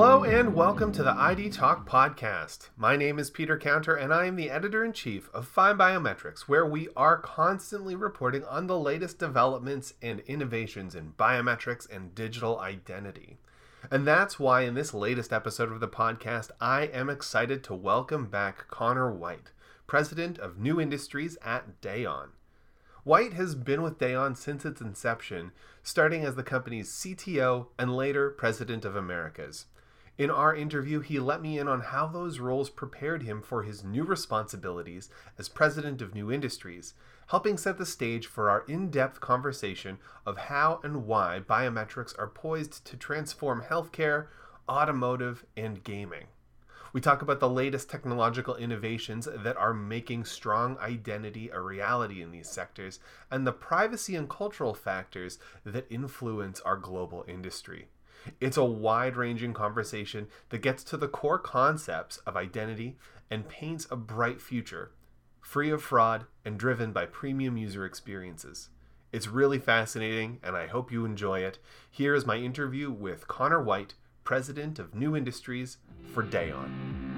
Hello and welcome to the ID Talk podcast. My name is Peter Counter and I am the editor in chief of FindBiometrics, where we are constantly reporting on the latest developments and innovations in biometrics and digital identity. And that's why in this latest episode of the podcast, I am excited to welcome back Conor White, president of new industries at Daon. White has been with Daon since its inception, starting as the company's CTO and later president of Americas. In our interview, he let me in on how those roles prepared him for his new responsibilities as president of new industries, helping set the stage for our in depth conversation of how and why biometrics are poised to transform healthcare, automotive, and gaming. We talk about the latest technological innovations that are making strong identity a reality in these sectors and the privacy and cultural factors that influence our global industry. It's a wide ranging conversation that gets to the core concepts of identity and paints a bright future, free of fraud and driven by premium user experiences. It's really fascinating, and I hope you enjoy it. Here is my interview with Conor White, President of New Industries for Daon.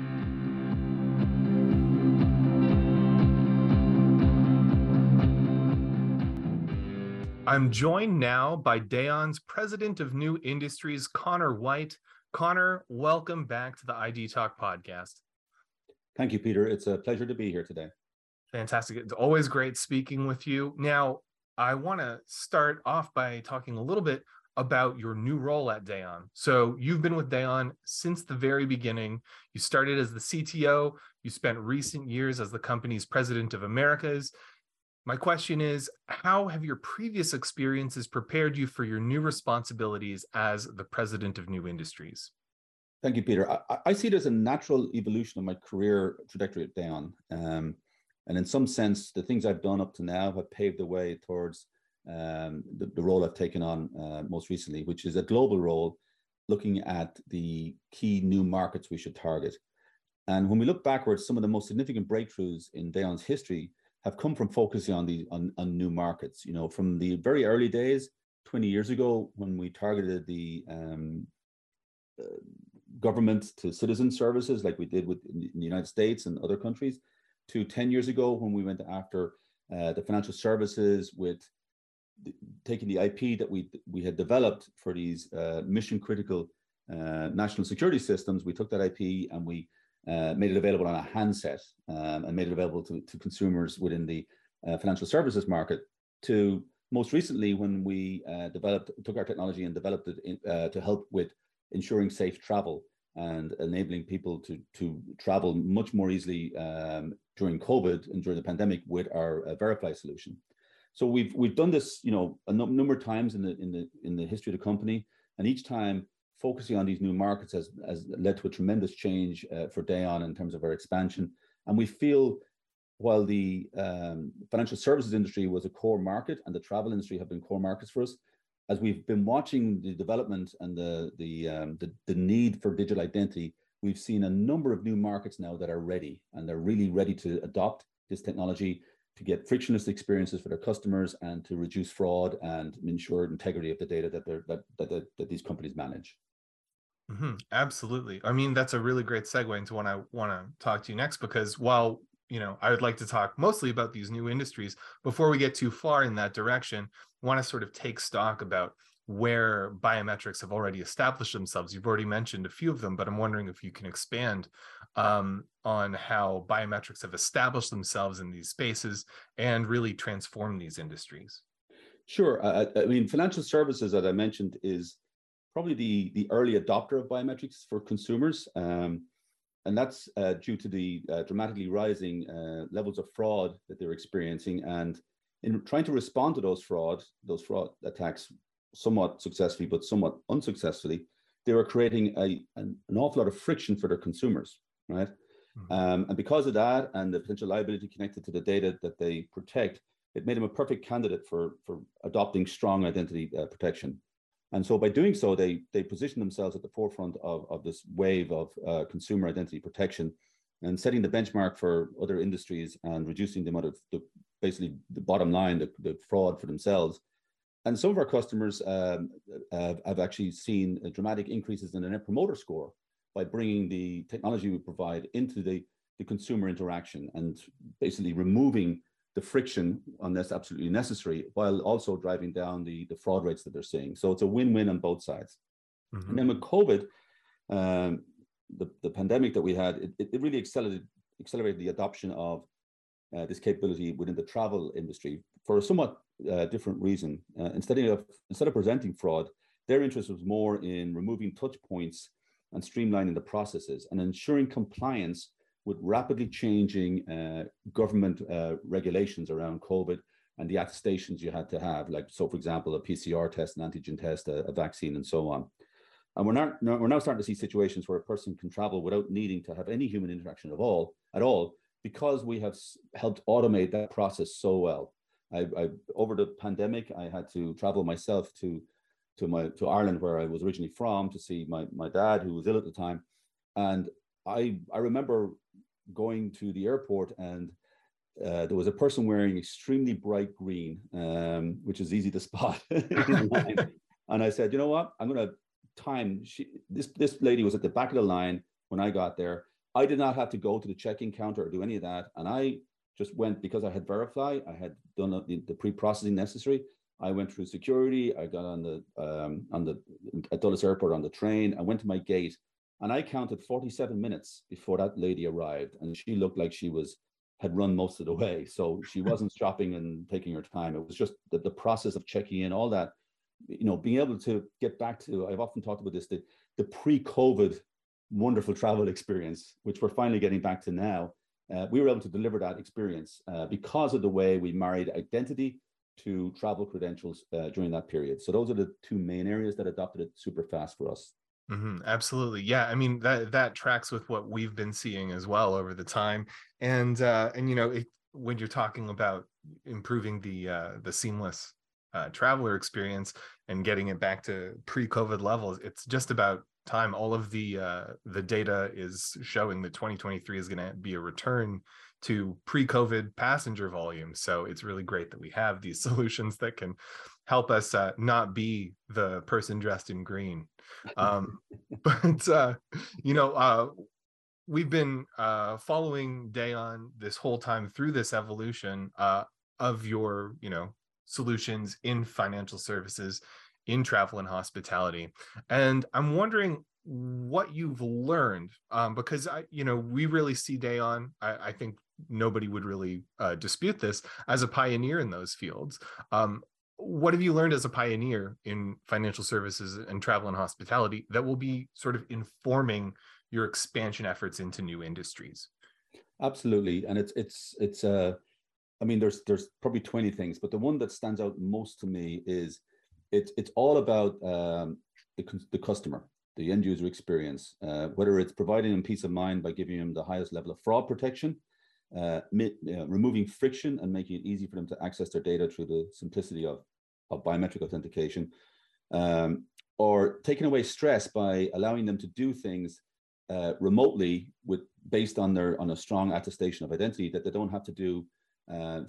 I'm joined now by Daon's President of New Industries, Conor White. Conor, welcome back to the ID Talk podcast. Thank you, Peter. It's a pleasure to be here today. Fantastic. It's always great speaking with you. Now, I want to start off by talking a little bit about your new role at Daon. So, you've been with Daon since the very beginning. You started as the CTO, you spent recent years as the company's president of Americas. My question is How have your previous experiences prepared you for your new responsibilities as the president of new industries? Thank you, Peter. I, I see it as a natural evolution of my career trajectory at. Um, and in some sense, the things I've done up to now have paved the way towards um, the, the, role I've taken on uh, most recently, which is a global role looking at the key new markets we should target. And when we look backwards, some of the most significant breakthroughs in Daon's history have come from focusing on the on, on new markets. You know, from the very early days, 20 years ago, when we targeted the um, uh, government to citizen services, like we did with in the United States and other countries, to 10 years ago when we went after uh, the financial services with the, taking the IP that we we had developed for these uh, mission critical uh, national security systems. We took that IP and we uh, made it available on a handset um, and made it available to, to consumers within the uh, financial services market. To most recently, when we uh, developed, took our technology and developed it in, uh, to help with ensuring safe travel and enabling people to to travel much more easily um, during COVID and during the pandemic with our uh, Verifly solution. So we've we've done this, you know, a number of times in the in the in the history of the company, and each time focusing on these new markets has, has led to a tremendous change uh, for Daon in terms of our expansion. And we feel while the um, financial services industry was a core market and the travel industry have been core markets for us, as we've been watching the development and the the, um, the, the need for digital identity, we've seen a number of new markets now that are ready and they're really ready to adopt this technology to get frictionless experiences for their customers and to reduce fraud and ensure integrity of the data that that, that, that these companies manage. Mm-hmm. Absolutely. I mean, that's a really great segue into what I want to talk to you next because while you know I would like to talk mostly about these new industries, before we get too far in that direction, want to sort of take stock about where biometrics have already established themselves. You've already mentioned a few of them, but I'm wondering if you can expand um, on how biometrics have established themselves in these spaces and really transform these industries. Sure. I mean, financial services, as I mentioned, is probably the, the early adopter of biometrics for consumers. Um, and that's uh, due to the uh, dramatically rising uh, levels of fraud that they're experiencing. And in trying to respond to those fraud, those fraud attacks, somewhat successfully, but somewhat unsuccessfully, they were creating a, an, an awful lot of friction for their consumers, right? Mm-hmm. Um, and because of that and the potential liability connected to the data that they protect, it made them a perfect candidate for, for adopting strong identity uh, protection. And so by doing so, they, they position themselves at the forefront of, of this wave of uh, consumer identity protection and setting the benchmark for other industries and reducing the amount of the, basically the bottom line, the, the fraud for themselves. and some of our customers um, have, have actually seen dramatic increases in the net promoter score by bringing the technology we provide into the, the consumer interaction and basically removing the friction unless absolutely necessary while also driving down the, the fraud rates that they're seeing. So it's a win-win on both sides. Mm-hmm. And then with COVID, um, the, the pandemic that we had, it, it really accelerated, accelerated the adoption of uh, this capability within the travel industry for a somewhat uh, different reason. Uh, instead of instead of presenting fraud, their interest was more in removing touch points and streamlining the processes and ensuring compliance with rapidly changing uh, government uh, regulations around COVID and the attestations you had to have, like so, for example, a PCR test, an antigen test, a, a vaccine, and so on. And we're now we're now starting to see situations where a person can travel without needing to have any human interaction at all, at all, because we have helped automate that process so well. I, I, over the pandemic, I had to travel myself to to my to Ireland, where I was originally from, to see my my dad, who was ill at the time, and I I remember going to the airport and uh, there was a person wearing extremely bright green, um, which is easy to spot. and I said, you know what? I'm to time. She, this this lady was at the back of the line when I got there. I did not have to go to the check-in counter or do any of that, and I just went because I had verified. I had done the, the pre-processing necessary. I went through security. I got on the um, on the at Dulles Airport on the train. I went to my gate, and I counted 47 minutes before that lady arrived, and she looked like she was had run most of the way. So she wasn't stopping and taking her time. It was just the, the process of checking in, all that. You know, being able to get back to. I've often talked about this. The the pre-COVID wonderful travel experience, which we're finally getting back to now. Uh, we were able to deliver that experience uh, because of the way we married identity to travel credentials uh, during that period. So those are the two main areas that adopted it super fast for us. Mm-hmm, absolutely, yeah. I mean that that tracks with what we've been seeing as well over the time, and uh, and you know it, when you're talking about improving the uh, the seamless uh, traveler experience and getting it back to pre-COVID levels, it's just about time. All of the uh, the data is showing that 2023 is going to be a return to pre-COVID passenger volume. So it's really great that we have these solutions that can help us uh, not be the person dressed in green. Um, but uh, you know, uh, we've been uh, following Daon this whole time through this evolution uh, of your, you know, solutions in financial services, in travel and hospitality, and I'm wondering what you've learned um, because I, you know, we really see Daon. I, I think nobody would really uh, dispute this as a pioneer in those fields. Um, what have you learned as a pioneer in financial services and travel and hospitality that will be sort of informing your expansion efforts into new industries? Absolutely, and it's it's it's uh, I mean, there's there's probably twenty things, but the one that stands out most to me is it's it's all about um, the the customer, the end user experience, uh, whether it's providing them peace of mind by giving them the highest level of fraud protection, uh, uh, removing friction and making it easy for them to access their data through the simplicity of, of biometric authentication, um, or taking away stress by allowing them to do things uh, remotely with based on their on a strong attestation of identity that they don't have to do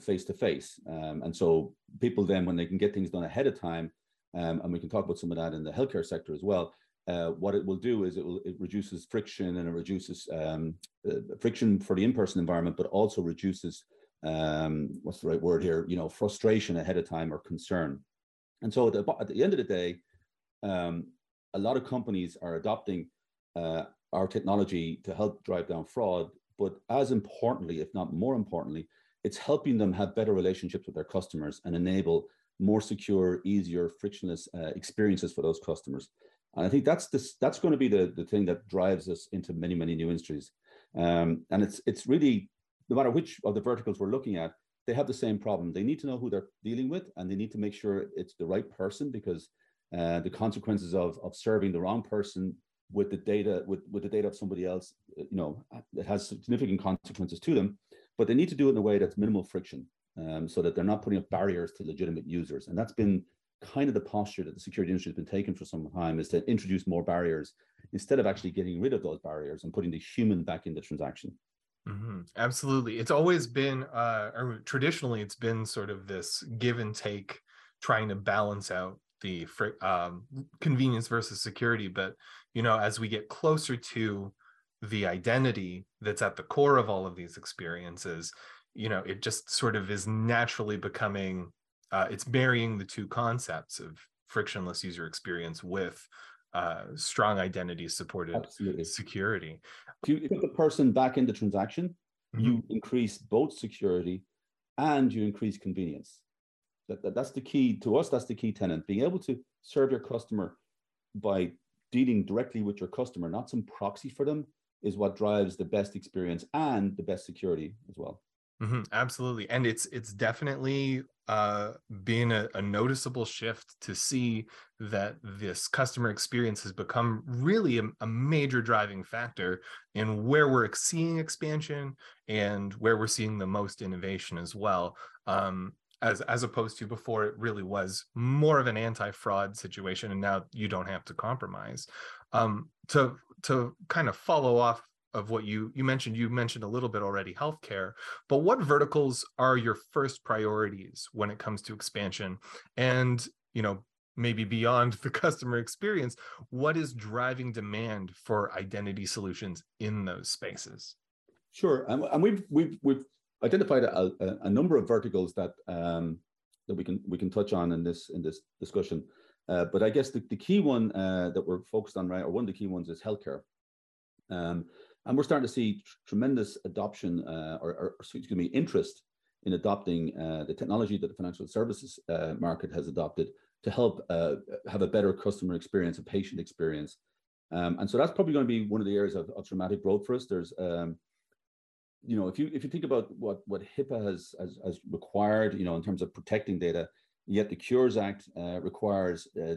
face to face. And so people then, when they can get things done ahead of time, um, and we can talk about some of that in the healthcare sector as well, uh, what it will do is it will it reduces friction and it reduces um, uh, friction for the in-person environment, but also reduces um, what's the right word here? You know, frustration ahead of time or concern. And so at the, at the end of the day, um, a lot of companies are adopting uh, our technology to help drive down fraud. But as importantly, if not more importantly, it's helping them have better relationships with their customers and enable more secure, easier, frictionless uh, experiences for those customers. And I think that's this that's going to be the, the thing that drives us into many, many new industries. Um, and it's it's really no matter which of the verticals we're looking at, they have the same problem. They need to know who they're dealing with, and they need to make sure it's the right person because uh, the consequences of of serving the wrong person with the data with with the data of somebody else, you know, it has significant consequences to them. But they need to do it in a way that's minimal friction, um, so that they're not putting up barriers to legitimate users. And that's been kind of the posture that the security industry has been taking for some time is to introduce more barriers instead of actually getting rid of those barriers and putting the human back in the transaction. Mm-hmm. Absolutely. It's always been, uh, or traditionally, it's been sort of this give and take trying to balance out the um, convenience versus security but you know as we get closer to the identity that's at the core of all of these experiences you know it just sort of is naturally becoming uh, it's marrying the two concepts of frictionless user experience with uh, strong identity supported Absolutely. security. If you put the person back in the transaction mm-hmm. you increase both security and you increase convenience. That, that, that's the key to us that's the key tenant being able to serve your customer by dealing directly with your customer not some proxy for them is what drives the best experience and the best security as well. Mm-hmm, absolutely. And it's it's definitely uh been a, a noticeable shift to see that this customer experience has become really a, a major driving factor in where we're seeing expansion and where we're seeing the most innovation as well. Um, as as opposed to before it really was more of an anti-fraud situation and now you don't have to compromise. Um, to to kind of follow off of what you you mentioned you mentioned a little bit already healthcare but what verticals are your first priorities when it comes to expansion and you know maybe beyond the customer experience what is driving demand for identity solutions in those spaces sure and, and we've we've we've identified a, a, a number of verticals that um, that we can we can touch on in this in this discussion. Uh, but I guess the, the key one uh, that we're focused on right, or one of the key ones, is healthcare. Um, and we're starting to see tr- tremendous adoption uh, or, or, excuse me interest in adopting uh, the technology that the financial services uh, market has adopted to help uh, have a better customer experience, a patient experience. Um, and so that's probably going to be one of the areas of, of dramatic growth for us. There's um, you know, if you if you think about what what HIPAA has has, has required, you know, in terms of protecting data, yet the Cures Act uh, requires uh,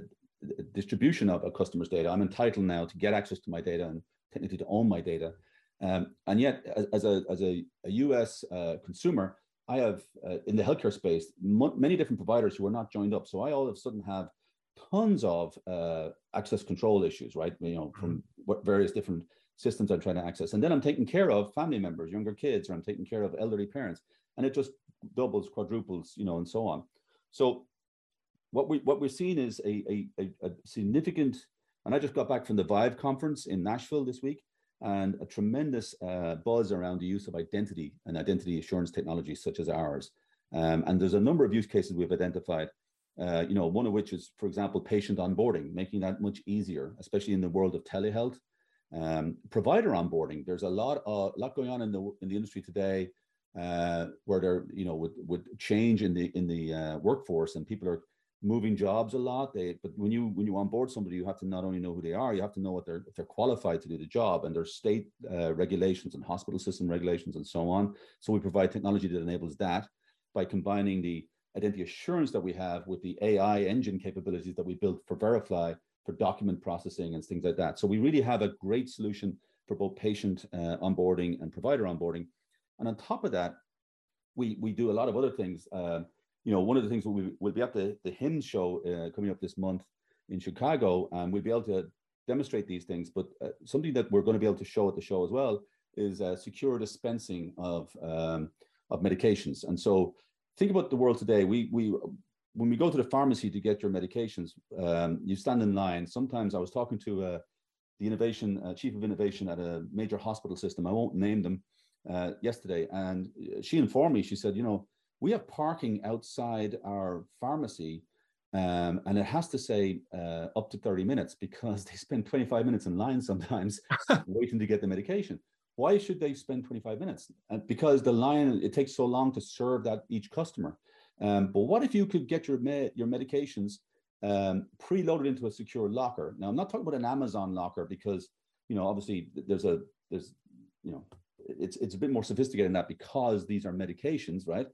distribution of a customer's data. I'm entitled now to get access to my data and technically to own my data, um, and yet as, as, a as a, a U.S. Uh, consumer, I have uh, in the healthcare space many different providers who are not joined up. So I all of a sudden have tons of uh, access control issues, right? You know, from mm-hmm. various different systems I'm trying to access. And then I'm taking care of family members, younger kids, or I'm taking care of elderly parents. And it just doubles, quadruples, you know, and so on. So what we what we're seeing is a, a, a significant, and I just got back from the Vive conference in Nashville this week, and a tremendous uh, buzz around the use of identity and identity assurance technologies such as ours. Um, and there's a number of use cases we've identified. Uh, you know, one of which is, for example, patient onboarding, making that much easier, especially in the world of telehealth. Um, provider onboarding, there's a lot, uh, lot going on in the in the industry today, uh, where there, you know, with with change in the in the uh, workforce and people are moving jobs a lot. They, but when you when you onboard somebody, you have to not only know who they are, you have to know what they're if they're qualified to do the job, and there's state uh, regulations and hospital system regulations and so on. So we provide technology that enables that by combining the identity assurance that we have with the AI engine capabilities that we built for Verifly for document processing and things like that. So we really have a great solution for both patient uh, onboarding and provider onboarding. And on top of that, we we do a lot of other things. Uh, you know, one of the things we will be at the the HIMSS show uh, coming up this month in Chicago, and we'll be able to demonstrate these things. But uh, something that we're going to be able to show at the show as well is uh, secure dispensing of um, of medications. And so, think about the world today. We we when we go to the pharmacy to get your medications, um, you stand in line. Sometimes I was talking to uh, the innovation uh, chief of innovation at a major hospital system. I won't name them uh, yesterday, and she informed me. She said, you know, we have parking outside our pharmacy, um, and it has to say uh, up to thirty minutes because they spend twenty five minutes in line sometimes waiting to get the medication. Why should they spend 25 minutes? because the line, it takes so long to serve that each customer. Um, but what if you could get your me- your medications um, preloaded into a secure locker? Now, I'm not talking about an Amazon locker because you know obviously there's a there's you know it's it's a bit more sophisticated than that because these are medications, right?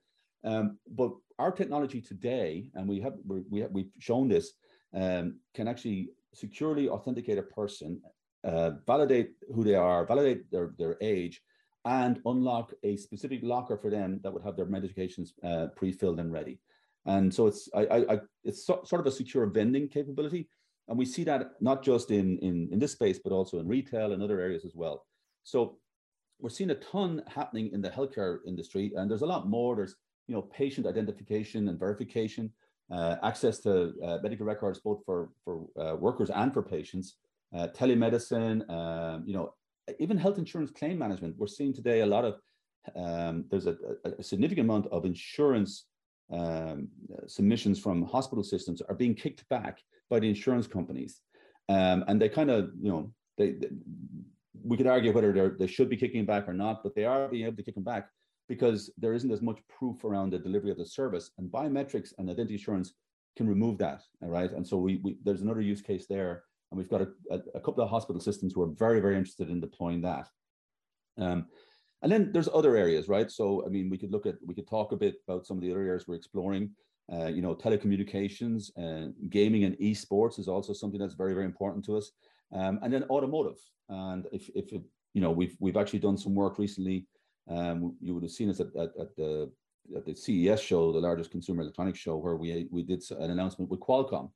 Um, but our technology today, and we have we have, we've shown this, um, can actually securely authenticate a person, uh, validate who they are, validate their their age, and unlock a specific locker for them that would have their medications uh, pre-filled and ready. And so it's I, I, it's so, sort of a secure vending capability, and we see that not just in, in in this space but also in retail and other areas as well. So we're seeing a ton happening in the healthcare industry, and there's a lot more. There's you know patient identification and verification. uh, access to uh, medical records both for for uh, workers and for patients, uh, telemedicine, um, you know, even health insurance claim management. We're seeing today a lot of um, there's a, a, significant amount of insurance um, submissions from hospital systems are being kicked back by the insurance companies, um, and they kind of you know they, they we could argue whether they should be kicking back or not, but they are being able to kick them back because there isn't as much proof around the delivery of the service. And biometrics and identity assurance can remove that, right? And so we, we there's another use case there, and we've got a, a, a, couple of hospital systems who are very, very interested in deploying that. Um, and then there's other areas, right? So I mean, we could look at, we could talk a bit about some of the other areas we're exploring. Uh, you know, telecommunications, uh, gaming, and esports is also something that's very, very important to us. Um, and then automotive. And if, if it, you know, we've we've actually done some work recently um, you would have seen us at, at, at, the at the CES show, the largest consumer electronics show, where we we did an announcement with Qualcomm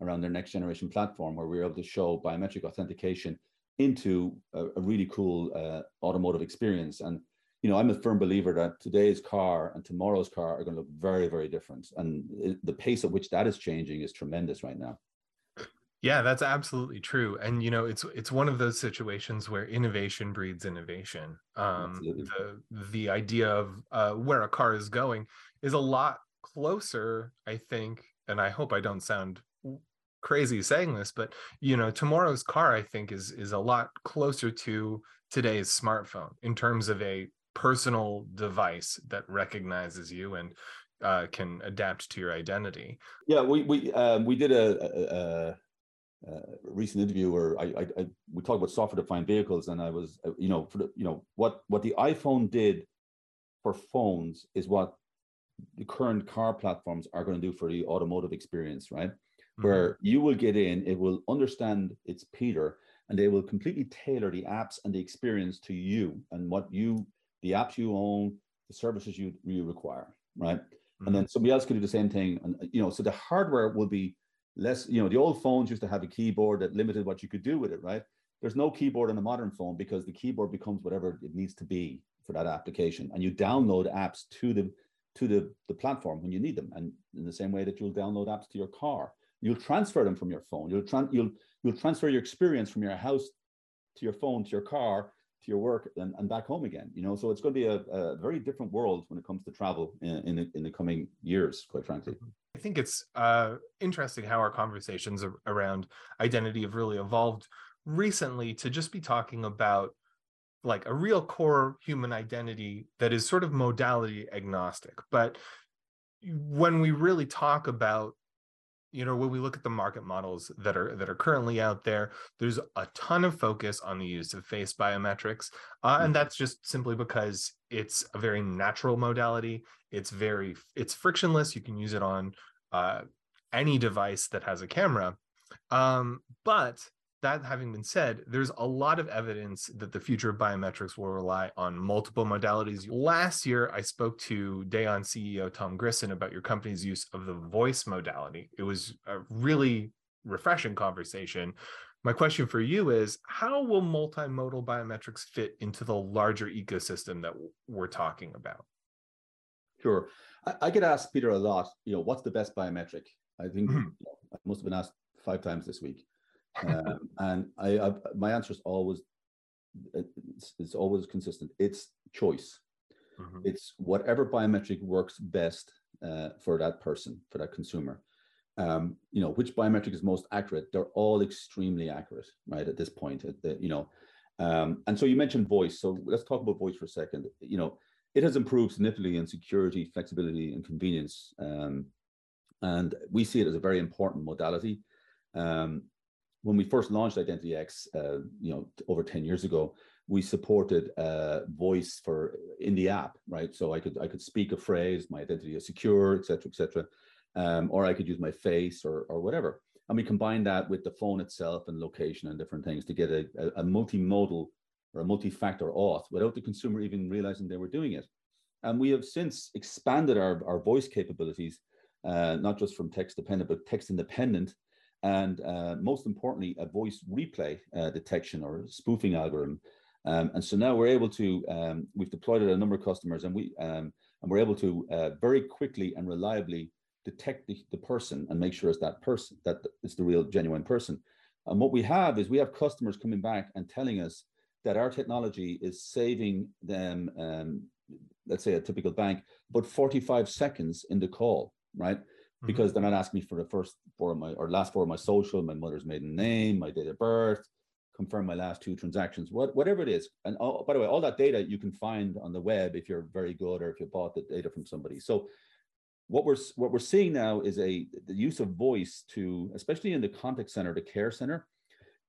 around their next generation platform, where we were able to show biometric authentication into a, a really cool uh, automotive experience. And you know, I'm a firm believer that today's car and tomorrow's car are going to look very, very different, and it, the pace at which that is changing is tremendous right now. Yeah, that's absolutely true. And you know, it's it's one of those situations where innovation breeds innovation. Um, the the idea of uh, where a car is going is a lot closer, I think, and I hope I don't sound crazy saying this, but you know, tomorrow's car I think is is a lot closer to today's smartphone in terms of a personal device that recognizes you and uh, can adapt to your identity. Yeah, we we um, we did a, a, uh, recent interview where I, I, I, we talked about software defined vehicles, and I was, uh, you know, for the, you know what what the iPhone did for phones is what the current car platforms are going to do for the automotive experience, right? Mm-hmm. Where you will get in, it will understand it's Peter, and they will completely tailor the apps and the experience to you and what you, the apps you own, the services you you require, right? Mm-hmm. And then somebody else could do the same thing, and you know, so the hardware will be less, you know, the old phones used to have a keyboard that limited what you could do with it, right? There's no keyboard on a modern phone because the keyboard becomes whatever it needs to be for that application. And you download apps to the to the, the platform when you need them. And in the same way that you'll download apps to your car, you'll transfer them from your phone. You'll tran- you'll you'll transfer your experience from your house to your phone, to your car, to your work, and, and back home again. You know, so it's going to be a, a very different world when it comes to travel in, in, the, in the coming years, quite frankly. Mm-hmm. I think it's uh, interesting how our conversations around identity have really evolved recently to just be talking about like a real core human identity that is sort of modality agnostic. But when we really talk about you know when we look at the market models that are that are currently out there there's a ton of focus on the use of face biometrics uh, and mm-hmm. that's just simply because it's a very natural modality. It's very it's frictionless. You can use it on uh, any device that has a camera. Um, but that having been said, there's a lot of evidence that the future of biometrics will rely on multiple modalities. Last year, I spoke to Daon CEO Tom Grissen about your company's use of the voice modality. It was a really refreshing conversation. My question for you is how will multimodal biometrics fit into the larger ecosystem that we're talking about? Sure. I, I get asked, Peter, a lot, you know, what's the best biometric? I think mm-hmm. I must have been asked five times this week um, and I, I, my answer is always it's, it's always consistent. It's choice. Mm-hmm. It's whatever biometric works best uh, for that person, for that consumer. Um, you know, which biometric is most accurate? They're all extremely accurate, right? At this point, at the, you know, um, and so you mentioned voice. So let's talk about voice for a second. You know, it has improved significantly in security, flexibility, and convenience. Um, and we see it as a very important modality. Um, when we first launched IdentityX, uh, you know, over 10 years ago, we supported uh, voice for in the app, right? So I could I could speak a phrase, my identity is secure, et cetera, et cetera, um, or I could use my face or or whatever. And we combined that with the phone itself and location and different things to get a, a, a multimodal or a multi-factor auth without the consumer even realizing they were doing it. And we have since expanded our, our voice capabilities, uh, not just from text dependent, but text independent and uh, most importantly, a voice replay uh, detection or spoofing algorithm. Um, and so now we're able to, um, we've deployed it a number of customers and we, um, and we're able to uh, very quickly and reliably detect the, the person and make sure it's that person, that it's the real genuine person. And what we have is we have customers coming back and telling us that our technology is saving them, um, let's say a typical bank, but 45 seconds in the call, right? Mm-hmm. Because they're not asking me for the first four of my or last four of my social, my mother's maiden name, my date of birth, confirm my last two transactions, what, whatever it is. And all, by the way, all that data you can find on the web if you're very good or if you bought the data from somebody. So what we're what we're seeing now is a the use of voice to, especially in the contact center, the care center,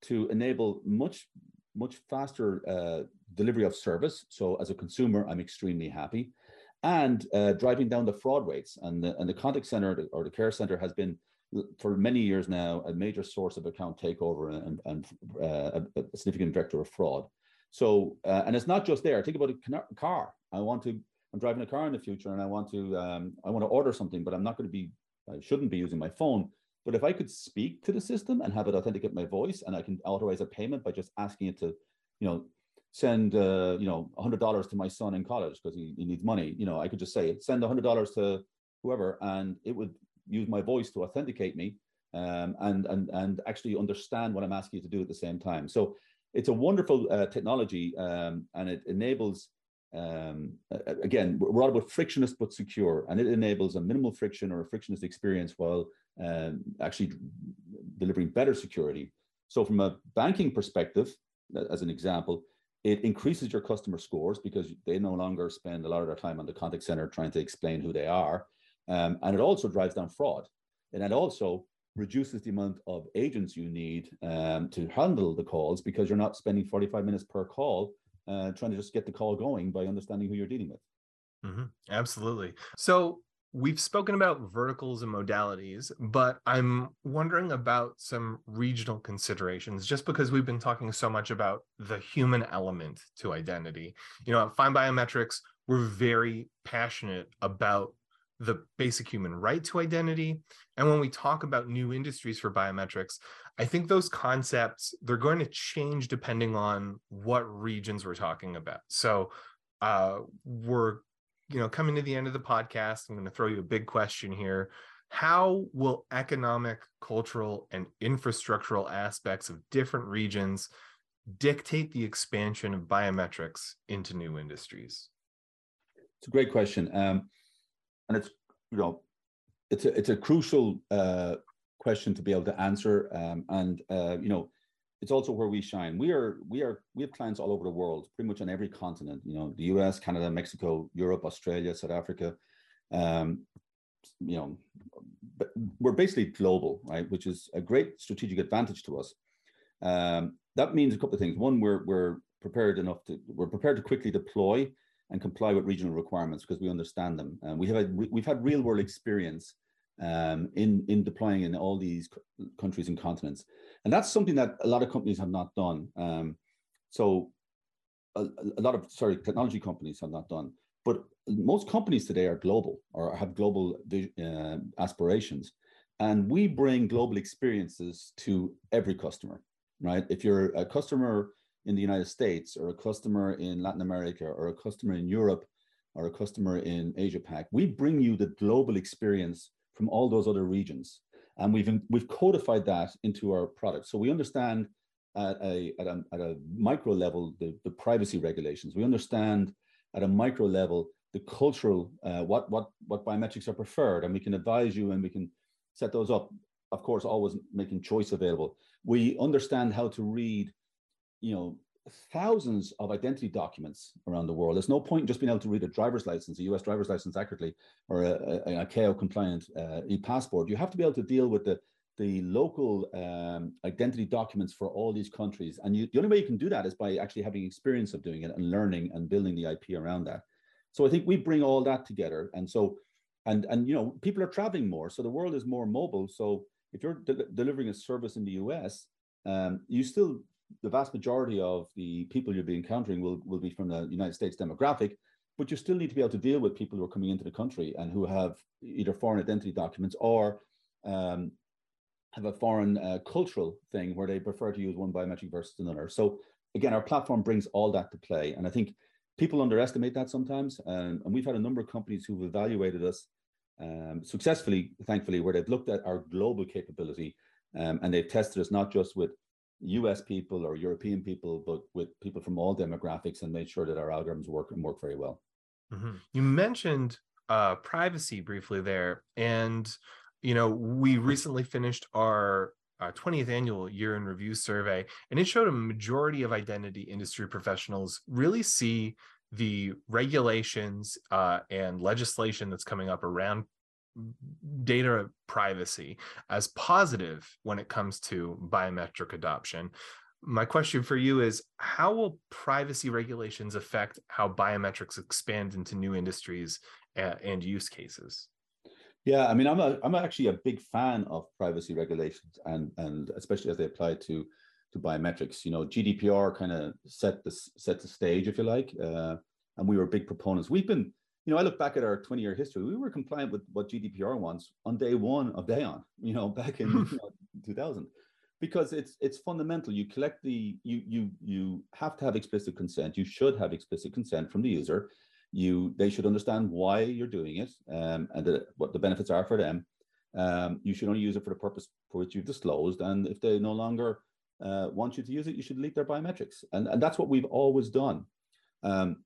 to enable much much faster uh, delivery of service. So as a consumer, I'm extremely happy, and uh, driving down the fraud rates. And the, and the contact center or the care center has been for many years now a major source of account takeover and, and uh, a, significant vector of fraud. So uh, and it's not just there. Think about a car. I want to. I'm driving a car in the future, and I want to. Um, I want to order something, but I'm not going to be. I shouldn't be using my phone. But if I could speak to the system and have it authenticate my voice, and I can authorize a payment by just asking it to, you know, send uh, you know hundred dollars to my son in college because he, he needs money. You know, I could just say send hundred dollars to whoever, and it would use my voice to authenticate me um, and and and actually understand what I'm asking you to do at the same time. So it's a wonderful uh, technology, um, and it enables um, again, we're all about frictionless but secure, and it enables a minimal friction or a frictionless experience while um, actually delivering better security. So, from a banking perspective, as an example, it increases your customer scores because they no longer spend a lot of their time on the contact center trying to explain who they are, um, and it also drives down fraud, and it also reduces the amount of agents you need um, to handle the calls because you're not spending 45 minutes per call uh, trying to just get the call going by understanding who you're dealing with. Mm-hmm. Absolutely. So we've spoken about verticals and modalities, but I'm wondering about some regional considerations just because we've been talking so much about the human element to identity. You know, at FindBiometrics, we're very passionate about the basic human right to identity. And when we talk about new industries for biometrics, I think those concepts they're going to change depending on what regions we're talking about. So uh, we're you know coming to the end of the podcast. I'm going to throw you a big question here. How will economic, cultural, and infrastructural aspects of different regions dictate the expansion of biometrics into new industries? It's a great question, um, and it's you know it's a it's a crucial uh, question to be able to answer. Um, and uh, you know, it's also where we shine. We are we are we have clients all over the world, pretty much on every continent. You know, the U.S., Canada, Mexico, Europe, Australia, South Africa. Um, you know, we're basically global, right? Which is a great strategic advantage to us. Um, that means a couple of things. One, we're we're prepared enough to we're prepared to quickly deploy and comply with regional requirements because we understand them. And we have a, we've had real world experience um, in in deploying in all these countries and continents, and that's something that a lot of companies have not done. Um, so, a, a, lot of sorry technology companies have not done, but most companies today are global or have global uh, aspirations, and we bring global experiences to every customer. Right? If you're a customer in the United States or a customer in Latin America or a customer in Europe or a customer in Asia Pac, we bring you the global experience from all those other regions. And we've, we've codified that into our product. So we understand at a, at a, at a micro level the, the privacy regulations. We understand at a micro level the cultural, uh, what, what, what biometrics are preferred, and we can advise you and we can set those up. Of course, always making choice available. We understand how to read, you know, thousands of identity documents around the world. There's no point in just being able to read a driver's license, a US driver's license accurately, or a, a, a ICAO compliant uh, e-passport. You have to be able to deal with the, the local um, identity documents for all these countries. And you, the only way you can do that is by actually having experience of doing it and learning and building the IP around that. So I think we bring all that together. And so, and, and you know, people are traveling more. So the world is more mobile. So if you're de- delivering a service in the US, um, you still the vast majority of the people you'll be encountering will, will be from the United States demographic, but you still need to be able to deal with people who are coming into the country and who have either foreign identity documents or um, have a foreign uh, cultural thing where they prefer to use one biometric versus another. So again, our platform brings all that to play, and I think people underestimate that sometimes. Um, and we've had a number of companies who've evaluated us um, successfully, thankfully, where they've looked at our global capability um, and they've tested us not just with US people or European people, but with people from all demographics and made sure that our algorithms work and work very well. Mm-hmm. You mentioned uh, privacy briefly there, and you know we recently finished our uh, 20th annual year in review survey, and it showed a majority of identity industry professionals really see the regulations uh, and legislation that's coming up around data privacy as positive when it comes to biometric adoption. My question for you is how will privacy regulations affect how biometrics expand into new industries and use cases? Yeah, I mean, I'm a, I'm actually a big fan of privacy regulations, and and especially as they apply to to biometrics. You know, GDPR kind of set the set the stage, if you like, uh, and we were big proponents. We've been, you know, I look back at our 20 year history. We were compliant with what GDPR wants on day one of DAON. You know, back in you know, 2000, because it's it's fundamental. You collect the you you you have to have explicit consent. You should have explicit consent from the user you they should understand why you're doing it um, and the, what the benefits are for them. Um, you should only use it for the purpose for which you've disclosed. And if they no longer uh, want you to use it, you should delete their biometrics. And, and that's what we've always done. Um,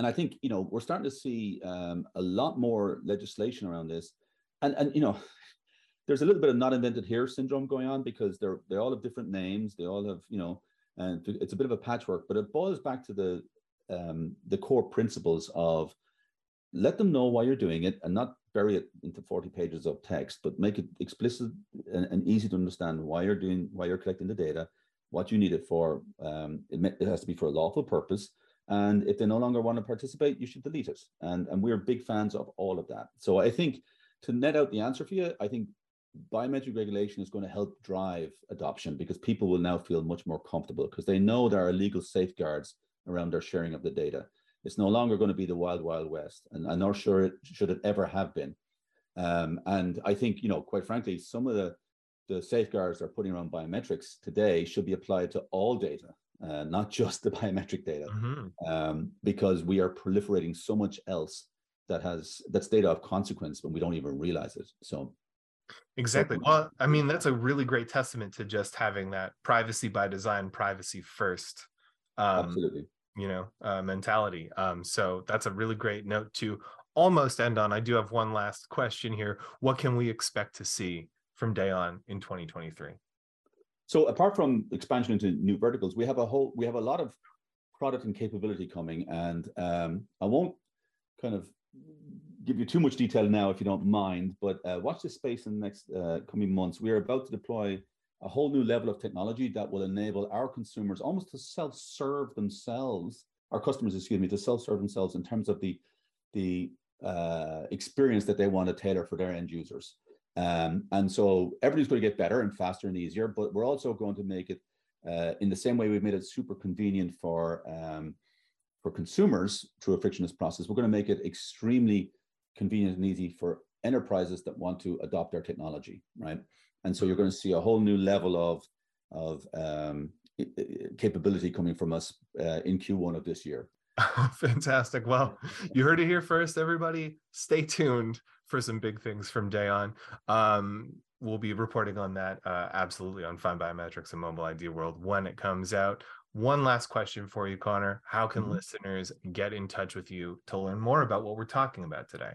and I think, you know, we're starting to see um, a lot more legislation around this. And, and, you know, there's a little bit of not invented here syndrome going on because they're, they all have different names. They all have, you know, and it's a bit of a patchwork, but it boils back to the um, the core principles of let them know why you're doing it and not bury it into 40 pages of text, but make it explicit and, and easy to understand why you're doing, why you're collecting the data, what you need it for. Um, it, may, it has to be for a lawful purpose. And if they no longer want to participate, you should delete it. And, and we're big fans of all of that. So I think to net out the answer for you, I think biometric regulation is going to help drive adoption because people will now feel much more comfortable because they know there are legal safeguards around their sharing of the data. It's no longer going to be the wild, wild west, and I'm not sure it should it ever have been. Um, and I think, you know, quite frankly, some of the the safeguards they're putting around biometrics today should be applied to all data, uh, not just the biometric data, mm-hmm. um, because we are proliferating so much else that has that's data of consequence when we don't even realize it. So Exactly. Well, I mean, that's a really great testament to just having that privacy by design, privacy first um, Absolutely. You know, uh, mentality. Um, so that's a really great note to almost end on. I do have one last question here. What can we expect to see from Daon in 2023? So apart from expansion into new verticals, we have a whole we have a lot of product and capability coming, and um, I won't kind of give you too much detail now if you don't mind, but uh, watch this space in the next uh, coming months. We are about to deploy a whole new level of technology that will enable our consumers almost to self-serve themselves, our customers, excuse me, to self-serve themselves in terms of the the uh, experience that they want to tailor for their end users. Um, and so everything's going to get better and faster and easier, but we're also going to make it uh, in the same way we've made it super convenient for um, for consumers through a frictionless process. We're going to make it extremely convenient and easy for enterprises that want to adopt our technology, right? and so you're going to see a whole new level of of um, capability coming from us uh, in Q1 of this year. Fantastic. Well, you heard it here first, everybody. Stay tuned for some big things from DAON. Um, we'll be reporting on that uh, absolutely on FindBiometrics and Mobile ID World when it comes out. One last question for you, Conor. How can mm-hmm. listeners get in touch with you to learn more about what we're talking about today?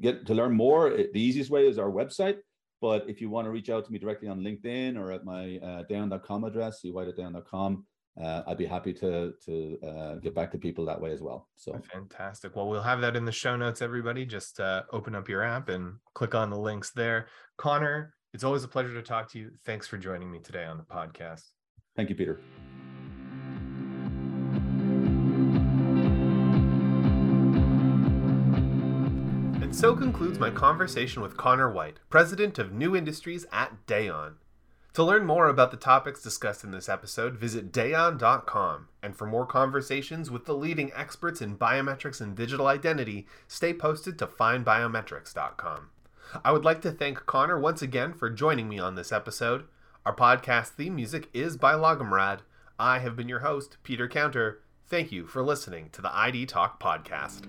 Get to learn more. The easiest way is our website, but if you want to reach out to me directly on LinkedIn or at my uh, daon.com address, cwhite uh, I'd be happy to to uh, get back to people that way as well. So fantastic. Well, we'll have that in the show notes. Everybody, just uh, open up your app and click on the links there. Conor, it's always a pleasure to talk to you. Thanks for joining me today on the podcast. Thank you, Peter. And so concludes my conversation with Conor White, president of New Industries at DAON. To learn more about the topics discussed in this episode, visit daon.com. And for more conversations with the leading experts in biometrics and digital identity, stay posted to findbiometrics.com. I would like to thank Conor once again for joining me on this episode. Our podcast theme music is by Logomrad. I have been your host, Peter Counter. Thank you for listening to the ID Talk podcast.